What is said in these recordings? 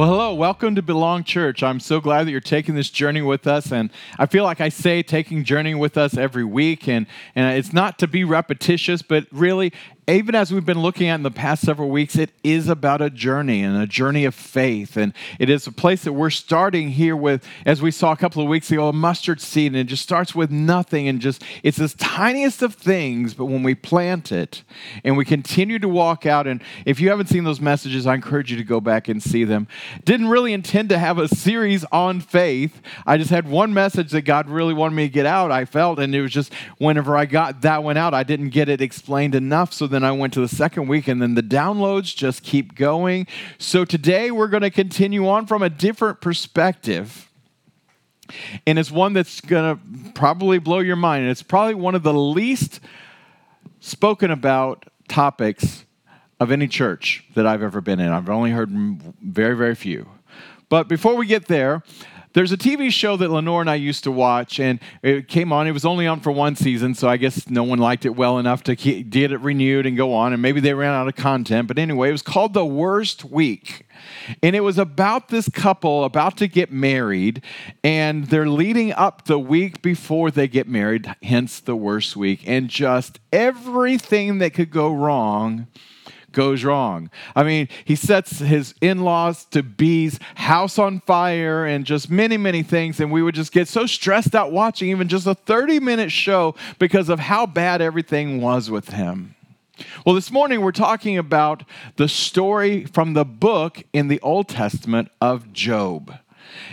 Well, hello, welcome to Belong Church. I'm so glad that you're taking this journey with us. And I feel like I say taking journey with us every week. And, and it's not to be repetitious, but really, even as we've been looking at in the past several weeks, it is about a journey and a journey of faith. And it is a place that we're starting here with, as we saw a couple of weeks ago, a mustard seed. And it just starts with nothing and just, it's this tiniest of things. But when we plant it and we continue to walk out, and if you haven't seen those messages, I encourage you to go back and see them. Didn't really intend to have a series on faith. I just had one message that God really wanted me to get out, I felt. And it was just whenever I got that one out, I didn't get it explained enough. So then then I went to the second week, and then the downloads just keep going. So today we're going to continue on from a different perspective. And it's one that's going to probably blow your mind. And it's probably one of the least spoken about topics of any church that I've ever been in. I've only heard very, very few. But before we get there, there's a TV show that Lenore and I used to watch, and it came on. It was only on for one season, so I guess no one liked it well enough to get it renewed and go on, and maybe they ran out of content. But anyway, it was called The Worst Week. And it was about this couple about to get married, and they're leading up the week before they get married, hence the worst week. And just everything that could go wrong goes wrong. I mean, he sets his in laws to be's house on fire and just many, many things. And we would just get so stressed out watching even just a 30 minute show because of how bad everything was with him. Well, this morning we're talking about the story from the book in the Old Testament of Job.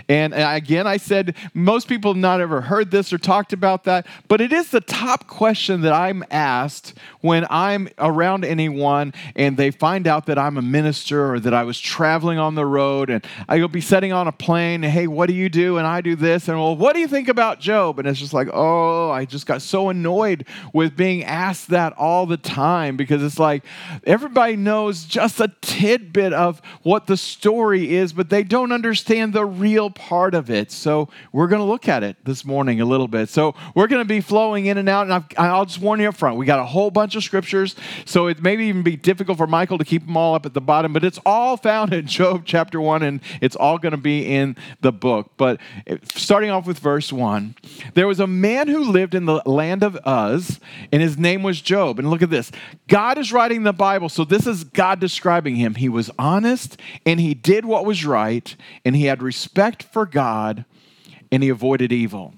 And again, I said most people have not ever heard this or talked about that, but it is the top question that I'm asked when I'm around anyone and they find out that I'm a minister or that I was traveling on the road and I'll be sitting on a plane. And, hey, what do you do? And I do this. And well, what do you think about Job? And it's just like, oh, I just got so annoyed with being asked that all the time because it's like everybody knows just a tidbit of what the story is, but they don't understand the real real part of it. So we're going to look at it this morning a little bit. So we're going to be flowing in and out, and i will just warn you up front. We got a whole bunch of scriptures, so it may even be difficult for Michael to keep them all up at the bottom, but it's all found in Job chapter 1, and it's all going to be in the book. But starting off with verse 1, there was a man who lived in the land of Uz, and his name was Job. And look at this God is writing the Bible, so this is God describing him. He was honest, and he did what was right, and he had respect respect for God and he avoided evil.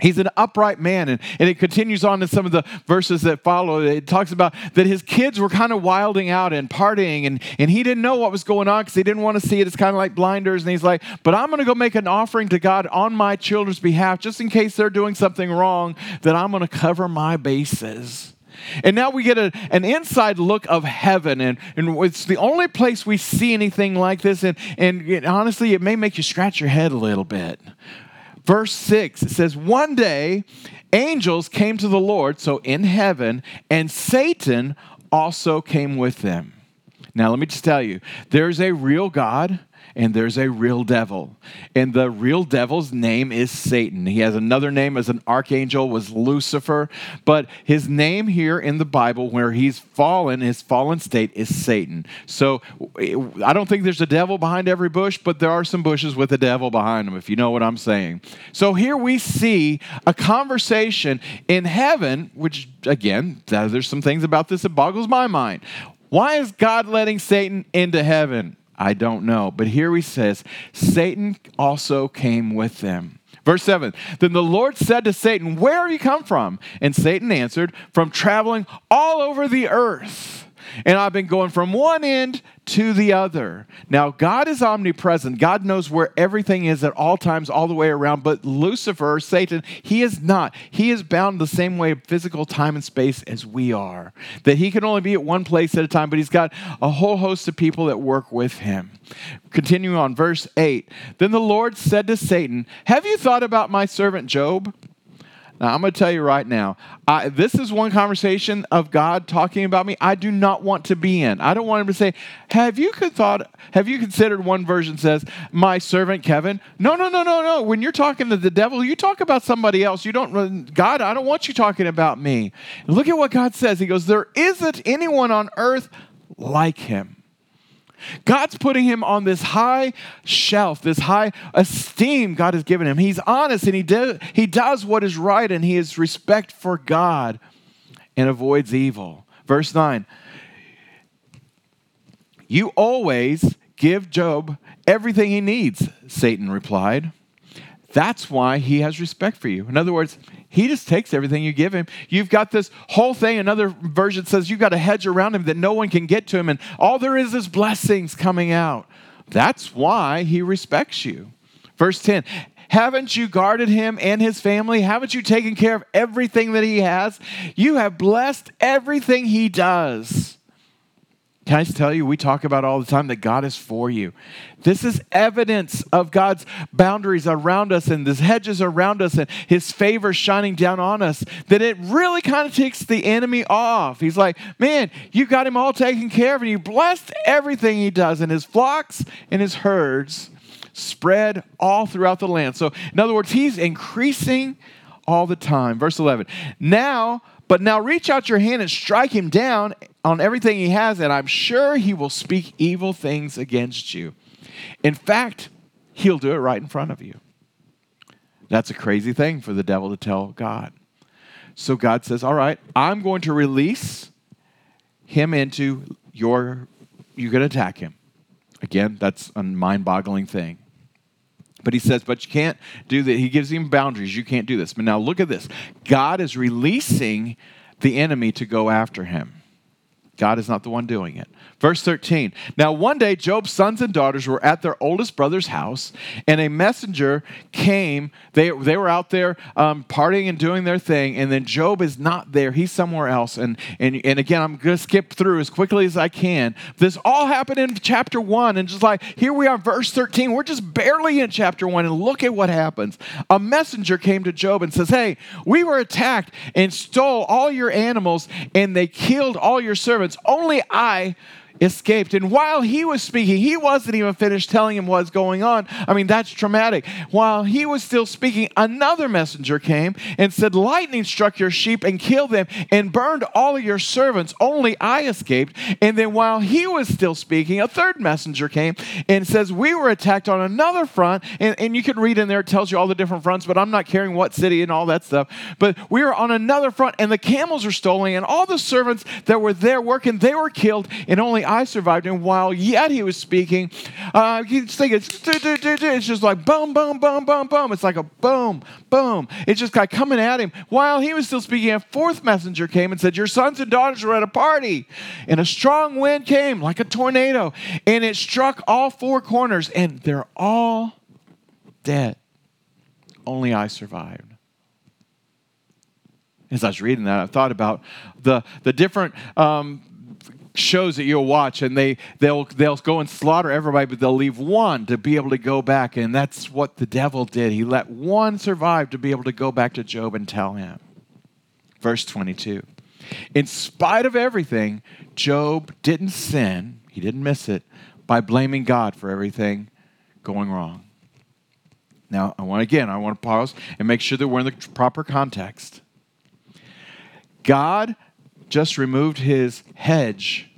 He's an upright man. And, and it continues on in some of the verses that follow. It talks about that his kids were kind of wilding out and partying, and, and he didn't know what was going on because he didn't want to see it. It's kind of like blinders. And he's like, But I'm going to go make an offering to God on my children's behalf, just in case they're doing something wrong, that I'm going to cover my bases. And now we get a, an inside look of heaven, and, and it's the only place we see anything like this. And, and it, honestly, it may make you scratch your head a little bit. Verse 6, it says, One day angels came to the Lord, so in heaven, and Satan also came with them. Now, let me just tell you there's a real God and there's a real devil. And the real devil's name is Satan. He has another name as an archangel was Lucifer, but his name here in the Bible where he's fallen, his fallen state is Satan. So I don't think there's a devil behind every bush, but there are some bushes with a devil behind them if you know what I'm saying. So here we see a conversation in heaven which again, there's some things about this that boggles my mind. Why is God letting Satan into heaven? I don't know. But here he says, Satan also came with them. Verse 7 Then the Lord said to Satan, Where have you come from? And Satan answered, From traveling all over the earth and I've been going from one end to the other. Now, God is omnipresent. God knows where everything is at all times, all the way around. But Lucifer, Satan, he is not. He is bound the same way physical time and space as we are. That he can only be at one place at a time, but he's got a whole host of people that work with him. Continuing on, verse 8 Then the Lord said to Satan, Have you thought about my servant Job? Now, I'm going to tell you right now, I, this is one conversation of God talking about me I do not want to be in. I don't want him to say, "Have you thought? Have you considered?" One version says, "My servant Kevin." No, no, no, no, no. When you're talking to the devil, you talk about somebody else. You don't, God. I don't want you talking about me. Look at what God says. He goes, "There isn't anyone on earth like him." God's putting him on this high shelf, this high esteem God has given him. He's honest and he, do, he does what is right and he has respect for God and avoids evil. Verse 9 You always give Job everything he needs, Satan replied. That's why he has respect for you. In other words, he just takes everything you give him. You've got this whole thing. Another version says you've got a hedge around him that no one can get to him, and all there is is blessings coming out. That's why he respects you. Verse 10 Haven't you guarded him and his family? Haven't you taken care of everything that he has? You have blessed everything he does. Can I just tell you, we talk about all the time that God is for you. This is evidence of God's boundaries around us and His hedges around us and His favor shining down on us. That it really kind of takes the enemy off. He's like, man, you got him all taken care of and you blessed everything he does and his flocks and his herds spread all throughout the land. So, in other words, He's increasing all the time. Verse 11. Now, but now reach out your hand and strike him down on everything he has, and I'm sure he will speak evil things against you. In fact, he'll do it right in front of you. That's a crazy thing for the devil to tell God. So God says, All right, I'm going to release him into your, going to attack him. Again, that's a mind boggling thing. But he says, but you can't do that. He gives him boundaries. You can't do this. But now look at this God is releasing the enemy to go after him. God is not the one doing it. Verse 13. Now, one day, Job's sons and daughters were at their oldest brother's house, and a messenger came. They, they were out there um, partying and doing their thing, and then Job is not there. He's somewhere else. And, and, and again, I'm going to skip through as quickly as I can. This all happened in chapter 1, and just like here we are, verse 13. We're just barely in chapter 1, and look at what happens. A messenger came to Job and says, Hey, we were attacked and stole all your animals, and they killed all your servants. Only I escaped. And while he was speaking, he wasn't even finished telling him what's going on. I mean, that's traumatic. While he was still speaking, another messenger came and said, Lightning struck your sheep and killed them and burned all of your servants. Only I escaped. And then while he was still speaking, a third messenger came and says, We were attacked on another front. And, and you can read in there, it tells you all the different fronts, but I'm not caring what city and all that stuff. But we were on another front, and the camels are stolen, and all the servants that were there working, they were killed, and only I survived. And while yet he was speaking, uh, you think it's, just like boom, boom, boom, boom, boom. It's like a boom, boom. It's just like coming at him. While he was still speaking, a fourth messenger came and said, Your sons and daughters were at a party. And a strong wind came like a tornado, and it struck all four corners, and they're all dead. Only I survived as I was reading that, I thought about the, the different um, shows that you'll watch and they they'll they'll go and slaughter everybody but they'll leave one to be able to go back and that's what the devil did. He let one survive to be able to go back to job and tell him. Verse 22 in spite of everything job didn't sin he didn't miss it by blaming god for everything going wrong. Now i want again i want to pause and make sure that we're in the proper context. God just removed his hedge,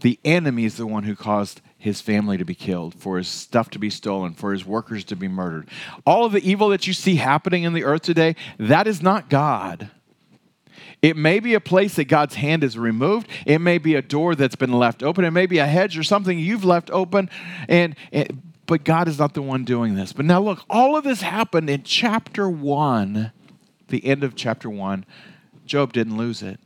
the enemy is the one who caused his family to be killed, for his stuff to be stolen, for his workers to be murdered. All of the evil that you see happening in the earth today, that is not God. It may be a place that God's hand is removed. It may be a door that's been left open. It may be a hedge or something you've left open. And, and but God is not the one doing this. But now look, all of this happened in chapter 1, the end of chapter 1. Job didn't lose it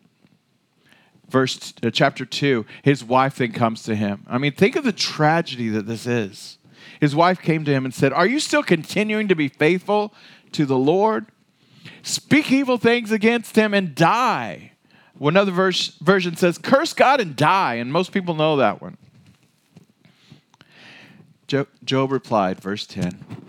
verse uh, chapter 2 his wife then comes to him. I mean think of the tragedy that this is. His wife came to him and said are you still continuing to be faithful to the lord? Speak evil things against him and die. Well, another verse, version says curse god and die. And most people know that one. Job, job replied verse 10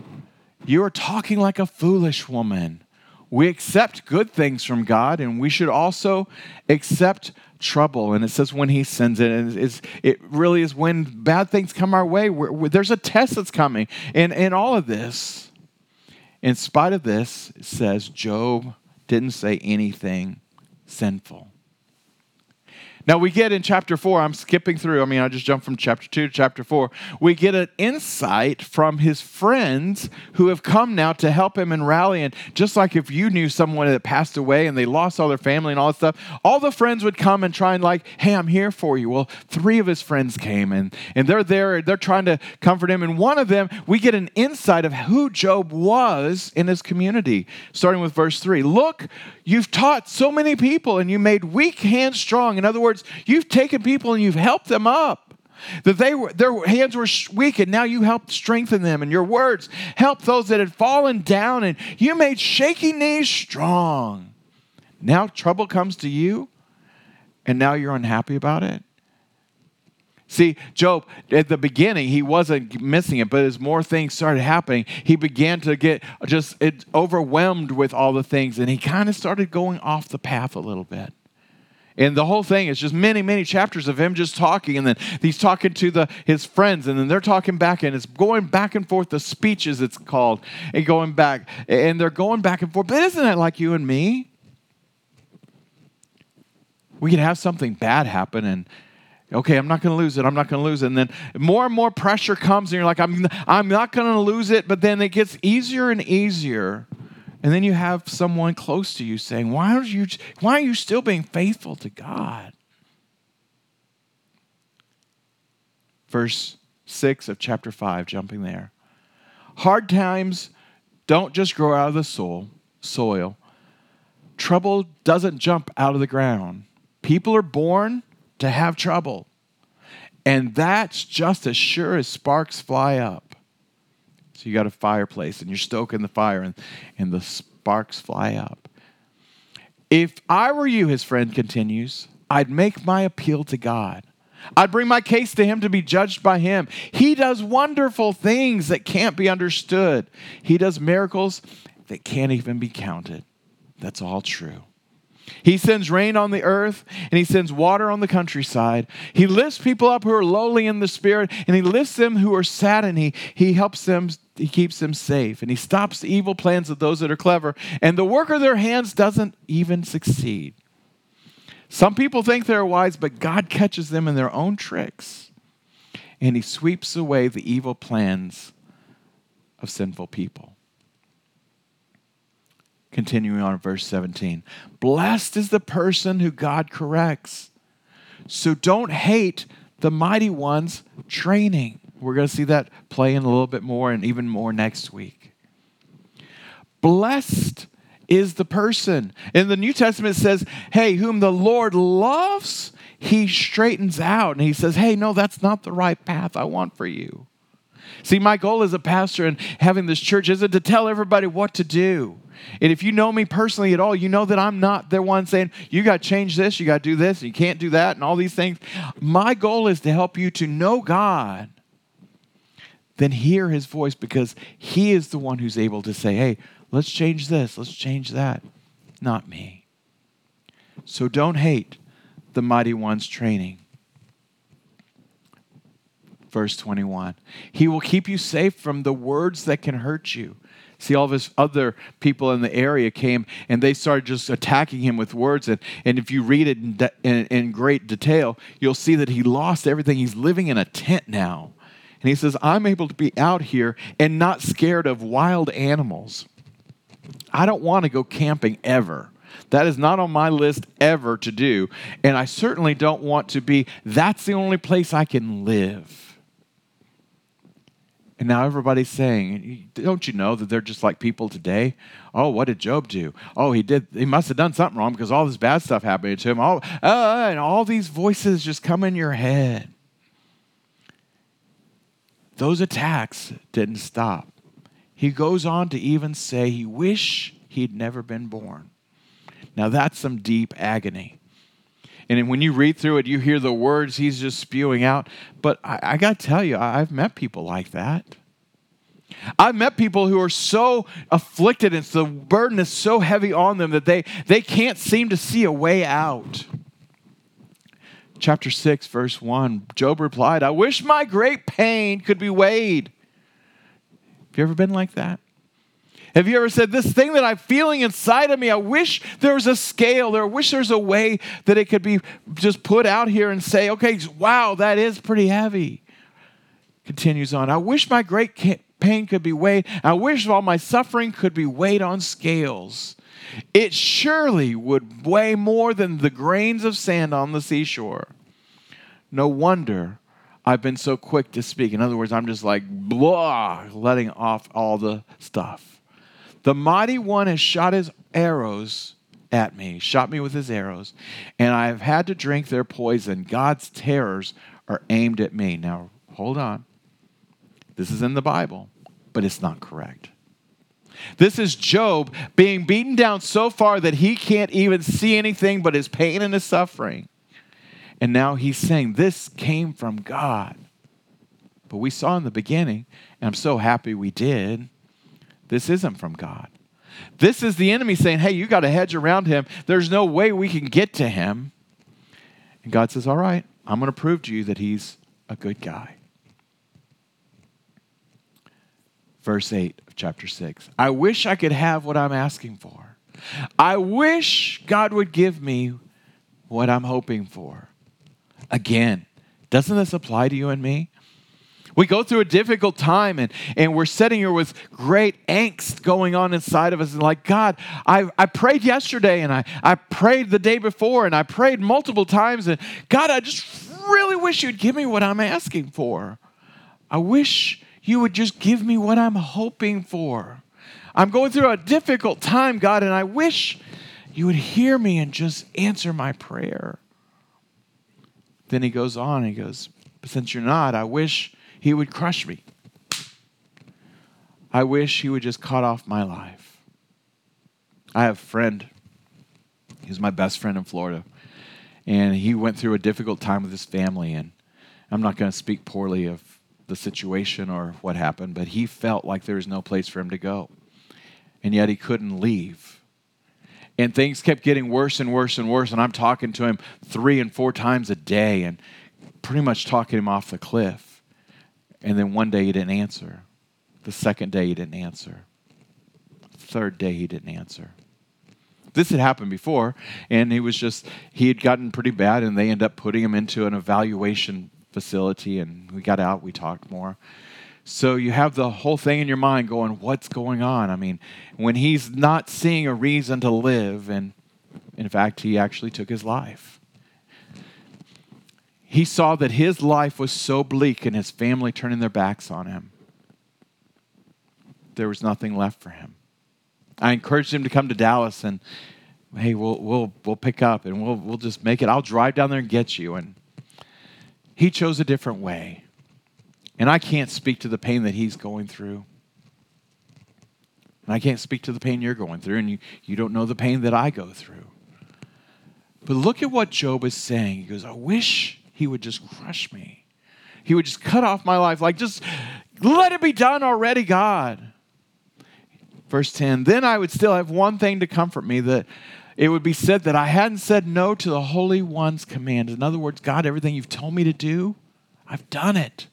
you are talking like a foolish woman we accept good things from God, and we should also accept trouble. And it says when He sends it, and it's, it really is when bad things come our way. We're, we're, there's a test that's coming, and in all of this, in spite of this, it says Job didn't say anything sinful. Now we get in chapter four, I'm skipping through. I mean, I just jumped from chapter two to chapter four. We get an insight from his friends who have come now to help him and rally. And just like if you knew someone that passed away and they lost all their family and all that stuff, all the friends would come and try and like, hey, I'm here for you. Well, three of his friends came and, and they're there, they're trying to comfort him. And one of them, we get an insight of who Job was in his community, starting with verse three. Look, you've taught so many people and you made weak hands strong. In other words, words, you've taken people and you've helped them up. That they were, their hands were weak, and now you helped strengthen them. And your words helped those that had fallen down, and you made shaky knees strong. Now trouble comes to you, and now you're unhappy about it. See, Job, at the beginning, he wasn't missing it, but as more things started happening, he began to get just overwhelmed with all the things, and he kind of started going off the path a little bit. And the whole thing is just many, many chapters of him just talking, and then he's talking to the, his friends, and then they're talking back, and it's going back and forth, the speeches it's called, and going back, and they're going back and forth. But isn't that like you and me? We can have something bad happen, and okay, I'm not going to lose it. I'm not going to lose it. And then more and more pressure comes, and you're like, I'm, I'm not going to lose it. But then it gets easier and easier and then you have someone close to you saying, Why, are you, why are you still being faithful to God? Verse 6 of chapter 5, jumping there. Hard times don't just grow out of the soul, soil. Trouble doesn't jump out of the ground. People are born to have trouble. And that's just as sure as sparks fly up. So you got a fireplace and you're stoking the fire and, and the sparks fly up. If I were you, his friend continues, I'd make my appeal to God. I'd bring my case to him to be judged by him. He does wonderful things that can't be understood. He does miracles that can't even be counted. That's all true. He sends rain on the earth and he sends water on the countryside. He lifts people up who are lowly in the spirit and he lifts them who are sad and he, he helps them, he keeps them safe and he stops the evil plans of those that are clever. And the work of their hands doesn't even succeed. Some people think they're wise, but God catches them in their own tricks and he sweeps away the evil plans of sinful people. Continuing on verse 17. Blessed is the person who God corrects. So don't hate the mighty one's training. We're going to see that play in a little bit more and even more next week. Blessed is the person. In the New Testament, it says, Hey, whom the Lord loves, he straightens out. And he says, Hey, no, that's not the right path I want for you. See, my goal as a pastor and having this church isn't to tell everybody what to do. And if you know me personally at all, you know that I'm not the one saying, you got to change this, you got to do this, you can't do that, and all these things. My goal is to help you to know God, then hear his voice because he is the one who's able to say, hey, let's change this, let's change that. Not me. So don't hate the mighty one's training. Verse 21 He will keep you safe from the words that can hurt you. See, all of his other people in the area came and they started just attacking him with words. And, and if you read it in, de- in, in great detail, you'll see that he lost everything. He's living in a tent now. And he says, I'm able to be out here and not scared of wild animals. I don't want to go camping ever. That is not on my list ever to do. And I certainly don't want to be, that's the only place I can live. And now everybody's saying, don't you know that they're just like people today? Oh, what did Job do? Oh, he did. He must have done something wrong because all this bad stuff happened to him. Oh, uh, and all these voices just come in your head. Those attacks didn't stop. He goes on to even say he wish he'd never been born. Now that's some deep agony. And when you read through it, you hear the words he's just spewing out. But I, I got to tell you, I've met people like that. I've met people who are so afflicted and the burden is so heavy on them that they, they can't seem to see a way out. Chapter 6, verse 1 Job replied, I wish my great pain could be weighed. Have you ever been like that? Have you ever said, This thing that I'm feeling inside of me, I wish there was a scale, or I wish there's a way that it could be just put out here and say, Okay, wow, that is pretty heavy. Continues on, I wish my great pain could be weighed. I wish all my suffering could be weighed on scales. It surely would weigh more than the grains of sand on the seashore. No wonder I've been so quick to speak. In other words, I'm just like, blah, letting off all the stuff. The mighty one has shot his arrows at me, shot me with his arrows, and I have had to drink their poison. God's terrors are aimed at me. Now, hold on. This is in the Bible, but it's not correct. This is Job being beaten down so far that he can't even see anything but his pain and his suffering. And now he's saying, This came from God. But we saw in the beginning, and I'm so happy we did, this isn't from God. This is the enemy saying, Hey, you got a hedge around him. There's no way we can get to him. And God says, All right, I'm going to prove to you that he's a good guy. Verse 8 of chapter 6 I wish I could have what I'm asking for. I wish God would give me what I'm hoping for. Again, doesn't this apply to you and me? We go through a difficult time and, and we're sitting here with great angst going on inside of us. And like, God, I, I prayed yesterday and I, I prayed the day before and I prayed multiple times. And God, I just really wish you'd give me what I'm asking for. I wish you would just give me what I'm hoping for. I'm going through a difficult time, God, and I wish you would hear me and just answer my prayer. Then he goes on, he goes, But since you're not, I wish he would crush me. I wish he would just cut off my life. I have a friend, he's my best friend in Florida, and he went through a difficult time with his family. And I'm not going to speak poorly of the situation or what happened, but he felt like there was no place for him to go. And yet he couldn't leave and things kept getting worse and worse and worse. And I'm talking to him three and four times a day and pretty much talking him off the cliff. And then one day he didn't answer. The second day he didn't answer. Third day he didn't answer. This had happened before, and he was just, he had gotten pretty bad, and they ended up putting him into an evaluation facility. And we got out, we talked more. So you have the whole thing in your mind going, what's going on? I mean, when he's not seeing a reason to live, and in fact, he actually took his life. He saw that his life was so bleak and his family turning their backs on him. There was nothing left for him. I encouraged him to come to Dallas and, hey, we'll, we'll, we'll pick up and we'll, we'll just make it. I'll drive down there and get you. And he chose a different way. And I can't speak to the pain that he's going through. And I can't speak to the pain you're going through, and you, you don't know the pain that I go through. But look at what Job is saying. He goes, I wish he would just crush me. He would just cut off my life. Like, just let it be done already, God. Verse 10 Then I would still have one thing to comfort me that it would be said that I hadn't said no to the Holy One's command. In other words, God, everything you've told me to do, I've done it.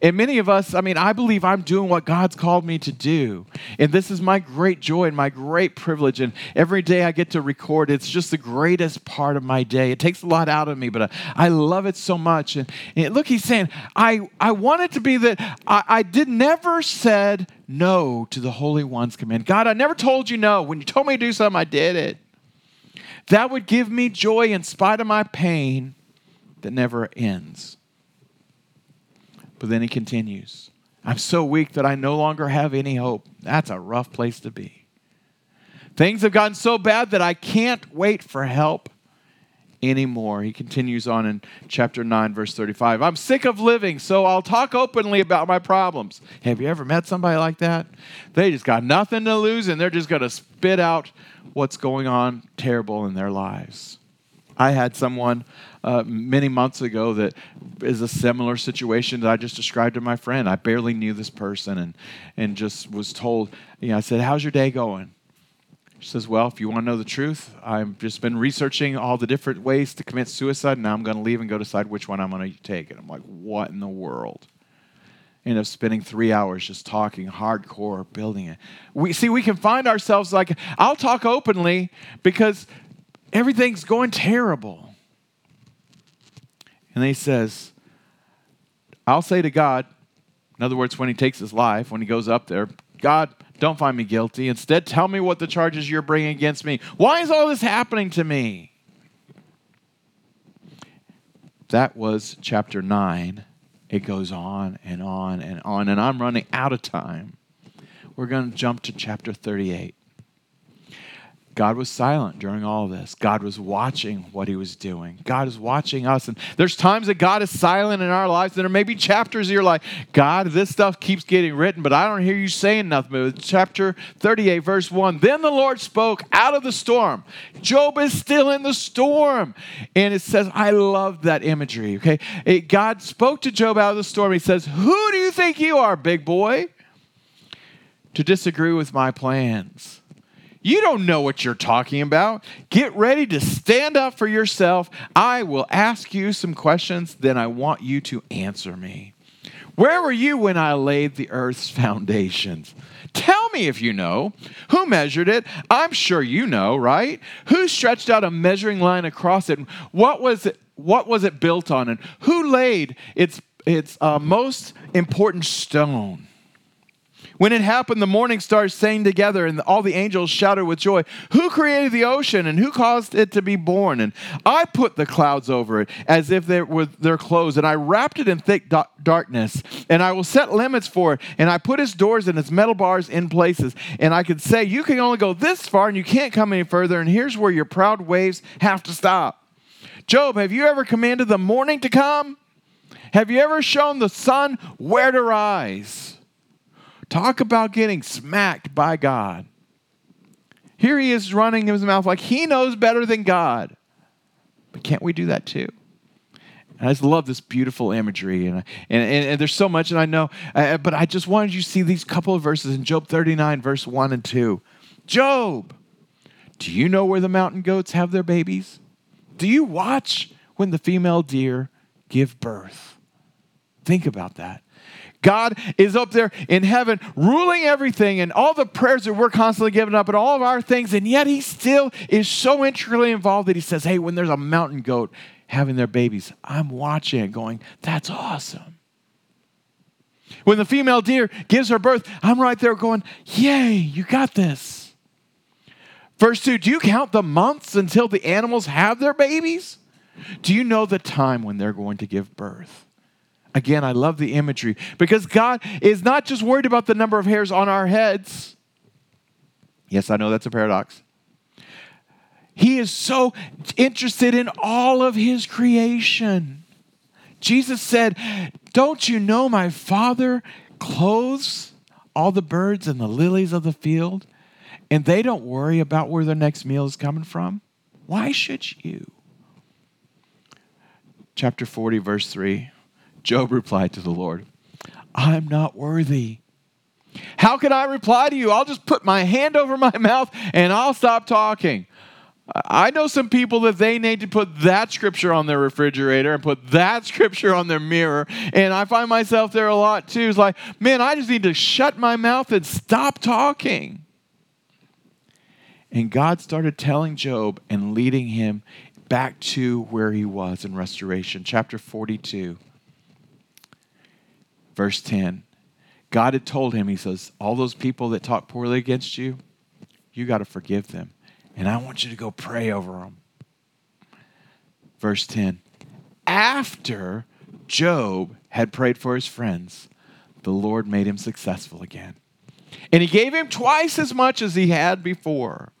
And many of us, I mean, I believe I'm doing what God's called me to do. And this is my great joy and my great privilege. And every day I get to record, it's just the greatest part of my day. It takes a lot out of me, but uh, I, love it so much. And, and, look, he's saying, I, I want it to be that I, I did never said no to the Holy One's command. God, I never told you no. When you told me to do something, I did it. That would give me joy in spite of my pain that never ends. But then he continues I'm so weak that I no longer have any hope. That's a rough place to be. Things have gotten so bad that I can't wait for help anymore. He continues on in chapter 9, verse 35. I'm sick of living, so I'll talk openly about my problems. Have you ever met somebody like that? They just got nothing to lose and they're just going to spit out what's going on terrible in their lives. I had someone uh, many months ago that is a similar situation that I just described to my friend. I barely knew this person and, and just was told, you know, I said, How's your day going? She says, Well, if you want to know the truth, I've just been researching all the different ways to commit suicide, now I'm going to leave and go decide which one I'm going to take. And I'm like, What in the world? end up spending three hours just talking hardcore, building it. We see we can find ourselves like I'll talk openly because everything's going terrible. And he says, I'll say to God, in other words, when he takes his life, when he goes up there, God, don't find me guilty. Instead, tell me what the charges you're bringing against me. Why is all this happening to me? That was chapter 9. It goes on and on and on, and I'm running out of time. We're going to jump to chapter 38. God was silent during all this. God was watching what he was doing. God is watching us. And there's times that God is silent in our lives. There may be chapters you're like, God, this stuff keeps getting written, but I don't hear you saying nothing. But Chapter 38, verse 1. Then the Lord spoke out of the storm. Job is still in the storm. And it says, I love that imagery. Okay. It, God spoke to Job out of the storm. He says, Who do you think you are, big boy? To disagree with my plans. You don't know what you're talking about. Get ready to stand up for yourself. I will ask you some questions, then I want you to answer me. Where were you when I laid the earth's foundations? Tell me if you know. Who measured it? I'm sure you know, right? Who stretched out a measuring line across it? What was it? What was it built on? And who laid its its uh, most important stone? When it happened, the morning stars sang together, and all the angels shouted with joy. Who created the ocean, and who caused it to be born? And I put the clouds over it as if they were their clothes, and I wrapped it in thick darkness. And I will set limits for it, and I put its doors and its metal bars in places. And I could say, You can only go this far, and you can't come any further, and here's where your proud waves have to stop. Job, have you ever commanded the morning to come? Have you ever shown the sun where to rise? Talk about getting smacked by God. Here he is running his mouth like he knows better than God. But can't we do that too? And I just love this beautiful imagery. And, and, and, and there's so much, and I know, uh, but I just wanted you to see these couple of verses in Job 39, verse 1 and 2. Job, do you know where the mountain goats have their babies? Do you watch when the female deer give birth? Think about that. God is up there in heaven ruling everything and all the prayers that we're constantly giving up and all of our things, and yet He still is so intricately involved that He says, Hey, when there's a mountain goat having their babies, I'm watching it going, That's awesome. When the female deer gives her birth, I'm right there going, Yay, you got this. Verse 2 Do you count the months until the animals have their babies? Do you know the time when they're going to give birth? Again, I love the imagery because God is not just worried about the number of hairs on our heads. Yes, I know that's a paradox. He is so interested in all of his creation. Jesus said, Don't you know my Father clothes all the birds and the lilies of the field, and they don't worry about where their next meal is coming from? Why should you? Chapter 40, verse 3. Job replied to the Lord, I'm not worthy. How can I reply to you? I'll just put my hand over my mouth and I'll stop talking. I know some people that they need to put that scripture on their refrigerator and put that scripture on their mirror. And I find myself there a lot too. It's like, man, I just need to shut my mouth and stop talking. And God started telling Job and leading him back to where he was in restoration. Chapter 42. Verse 10 God had told him, He says, All those people that talk poorly against you, you got to forgive them. And I want you to go pray over them. Verse 10 After Job had prayed for his friends, the Lord made him successful again. And he gave him twice as much as he had before.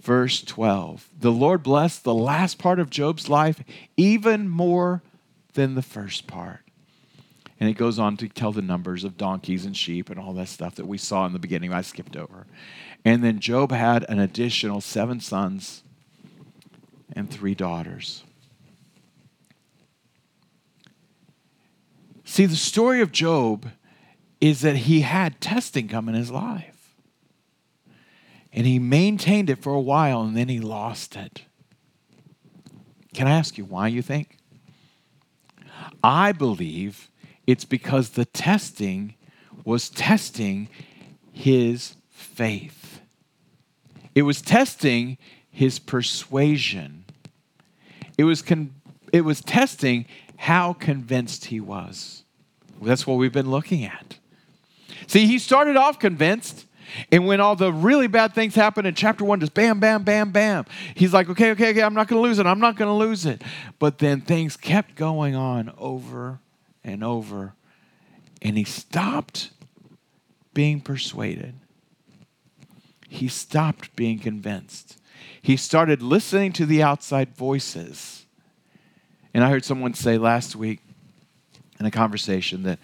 Verse 12 The Lord blessed the last part of Job's life even more than the first part. And it goes on to tell the numbers of donkeys and sheep and all that stuff that we saw in the beginning. I skipped over. And then Job had an additional seven sons and three daughters. See, the story of Job is that he had testing come in his life. And he maintained it for a while and then he lost it. Can I ask you why you think? I believe It's because the testing was testing his faith. It was testing his persuasion. It was, con- it was testing how convinced he was. That's what we've been looking at. See, he started off convinced, and when all the really bad things happen in chapter one, just bam, bam, bam, bam, he's like, okay, okay, okay, I'm not going to lose it. I'm not going to lose it. But then things kept going on over and over, and he stopped being persuaded. He stopped being convinced. He started listening to the outside voices. And I heard someone say last week, in a conversation that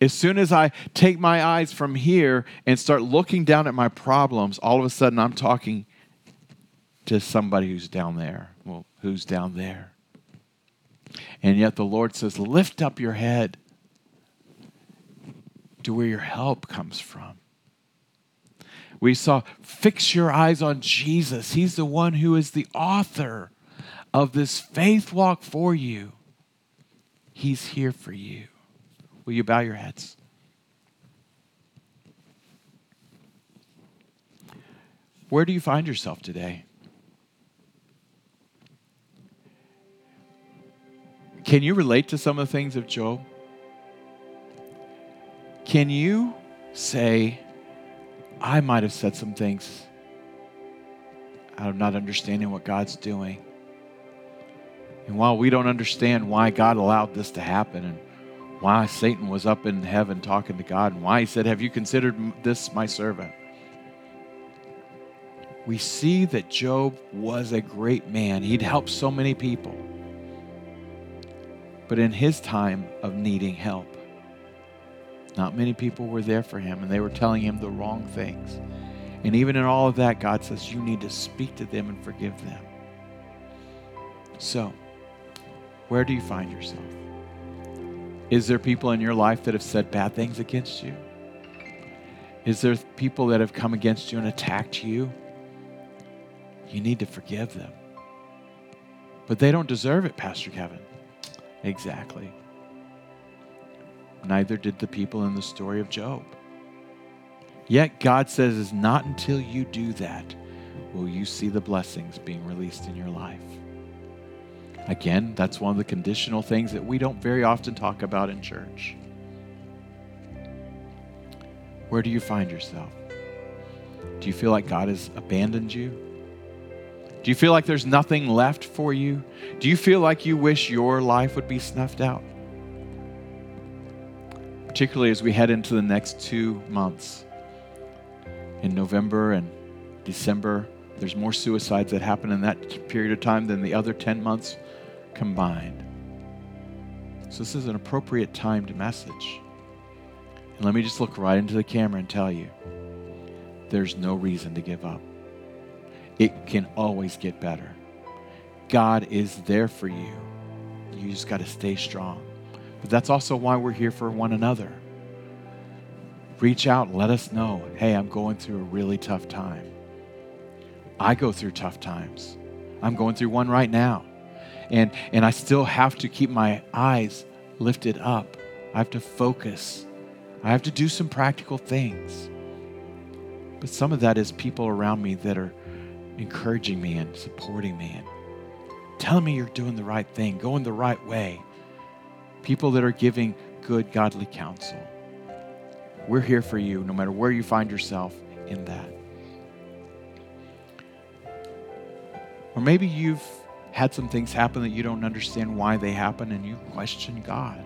as soon as I take my eyes from here and start looking down at my problems, all of a sudden I'm talking to somebody who's down there. Well, who's down there? And yet the Lord says, Lift up your head to where your help comes from. We saw, Fix your eyes on Jesus. He's the one who is the author of this faith walk for you. He's here for you. Will you bow your heads? Where do you find yourself today? Can you relate to some of the things of Job? Can you say, I might have said some things out of not understanding what God's doing? And while we don't understand why God allowed this to happen and why Satan was up in heaven talking to God and why he said, Have you considered this my servant? We see that Job was a great man. He'd helped so many people. But in his time of needing help, not many people were there for him and they were telling him the wrong things. And even in all of that, God says, You need to speak to them and forgive them. So, where do you find yourself? Is there people in your life that have said bad things against you? Is there people that have come against you and attacked you? You need to forgive them. But they don't deserve it, Pastor Kevin. Exactly. Neither did the people in the story of Job. Yet God says it's not until you do that will you see the blessings being released in your life. Again, that's one of the conditional things that we don't very often talk about in church. Where do you find yourself? Do you feel like God has abandoned you? Do you feel like there's nothing left for you? Do you feel like you wish your life would be snuffed out? Particularly as we head into the next two months. In November and December, there's more suicides that happen in that period of time than the other 10 months combined. So, this is an appropriate timed message. And let me just look right into the camera and tell you there's no reason to give up. It can always get better. God is there for you. You just got to stay strong. But that's also why we're here for one another. Reach out let us know hey, I'm going through a really tough time. I go through tough times. I'm going through one right now and, and I still have to keep my eyes lifted up. I have to focus. I have to do some practical things. But some of that is people around me that are encouraging me and supporting me and telling me you're doing the right thing, going the right way. People that are giving good, godly counsel. We're here for you no matter where you find yourself in that. Or maybe you've had some things happen that you don't understand why they happen and you question God.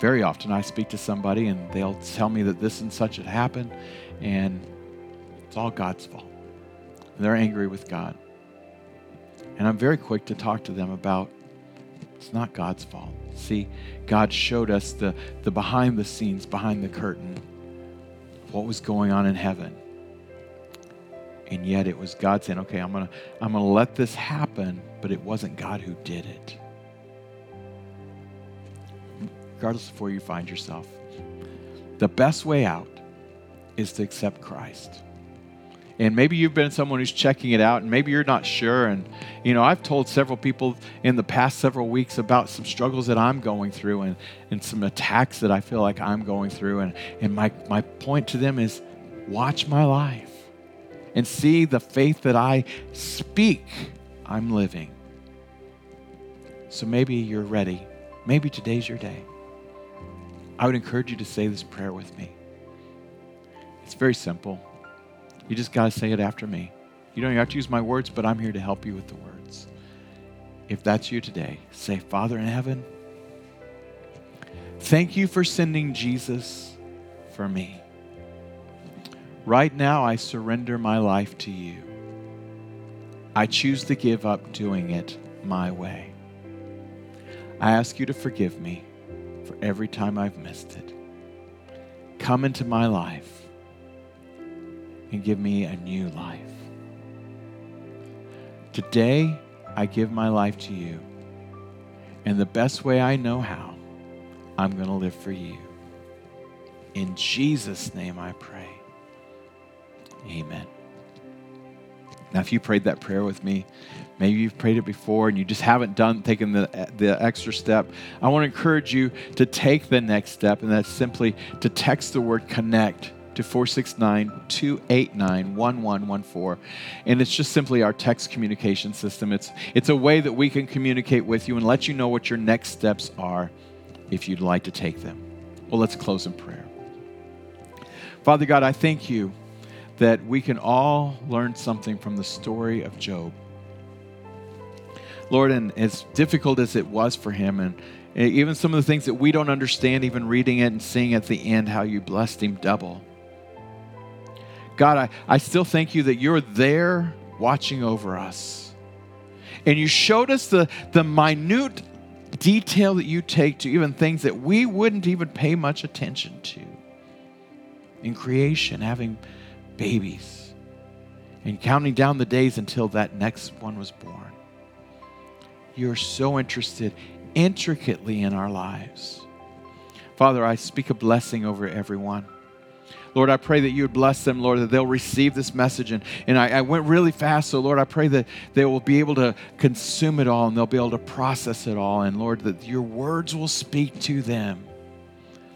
Very often I speak to somebody and they'll tell me that this and such had happened and it's all God's fault. And they're angry with God. And I'm very quick to talk to them about it's not God's fault. See, God showed us the, the behind the scenes, behind the curtain, what was going on in heaven. And yet it was God saying, okay, I'm going to I'm going to let this happen, but it wasn't God who did it. Regardless of where you find yourself, the best way out is to accept Christ. And maybe you've been someone who's checking it out and maybe you're not sure. And you know i've told several people in the past several weeks about some struggles that i'm going through and, and some attacks that i feel like i'm going through. And, and my, my point to them is watch my life and see the faith that i speak i'm living. So maybe you're ready. Maybe today's your day. I would encourage you to say this prayer with me. It's very simple you just got to say it after me. You don't have to use my words, but I'm here to help you with the words. If that's you today, say, Father in heaven, thank you for sending Jesus for me. Right now, I surrender my life to you. I choose to give up doing it my way. I ask you to forgive me for every time I've missed it. Come into my life and give me a new life. Today, I give my life to you. And the best way I know how, I'm going to live for you. In Jesus' name I pray. Amen. Now, if you prayed that prayer with me, maybe you've prayed it before and you just haven't done taken the, the extra step, I want to encourage you to take the next step, and that's simply to text the word connect to 469 289 1114. And it's just simply our text communication system. It's, it's a way that we can communicate with you and let you know what your next steps are if you'd like to take them. Well, let's close in prayer. Father God, I thank you that we can all learn something from the story of Job. Lord, and as difficult as it was for him, and eh, even some of the things that we don't understand, even reading it and seeing at the end how you blessed him double. God, I, I still thank you that you're there watching over us. And you showed us the, the minute detail that you take to even things that we wouldn't even pay much attention to in creation, having babies, and counting down the days until that next one was born. You're so interested intricately in our lives. Father, I speak a blessing over everyone. Lord, I pray that you would bless them, Lord, that they'll receive this message. And, and I, I went really fast, so Lord, I pray that they will be able to consume it all and they'll be able to process it all. And Lord, that your words will speak to them.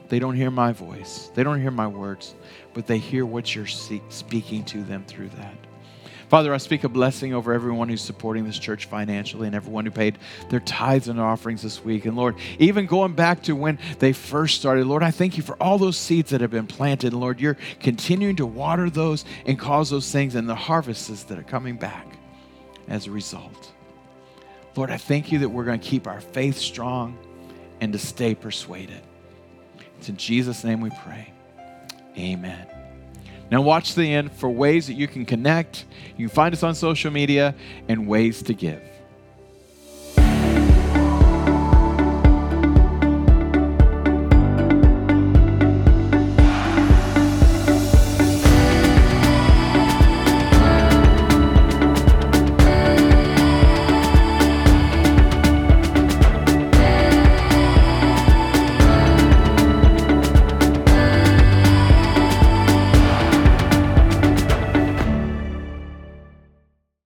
They don't hear my voice, they don't hear my words, but they hear what you're speaking to them through that. Father, I speak a blessing over everyone who's supporting this church financially and everyone who paid their tithes and offerings this week. And Lord, even going back to when they first started, Lord, I thank you for all those seeds that have been planted. Lord, you're continuing to water those and cause those things and the harvests that are coming back as a result. Lord, I thank you that we're going to keep our faith strong and to stay persuaded. It's in Jesus' name we pray. Amen. Now, watch the end for ways that you can connect. You can find us on social media and ways to give.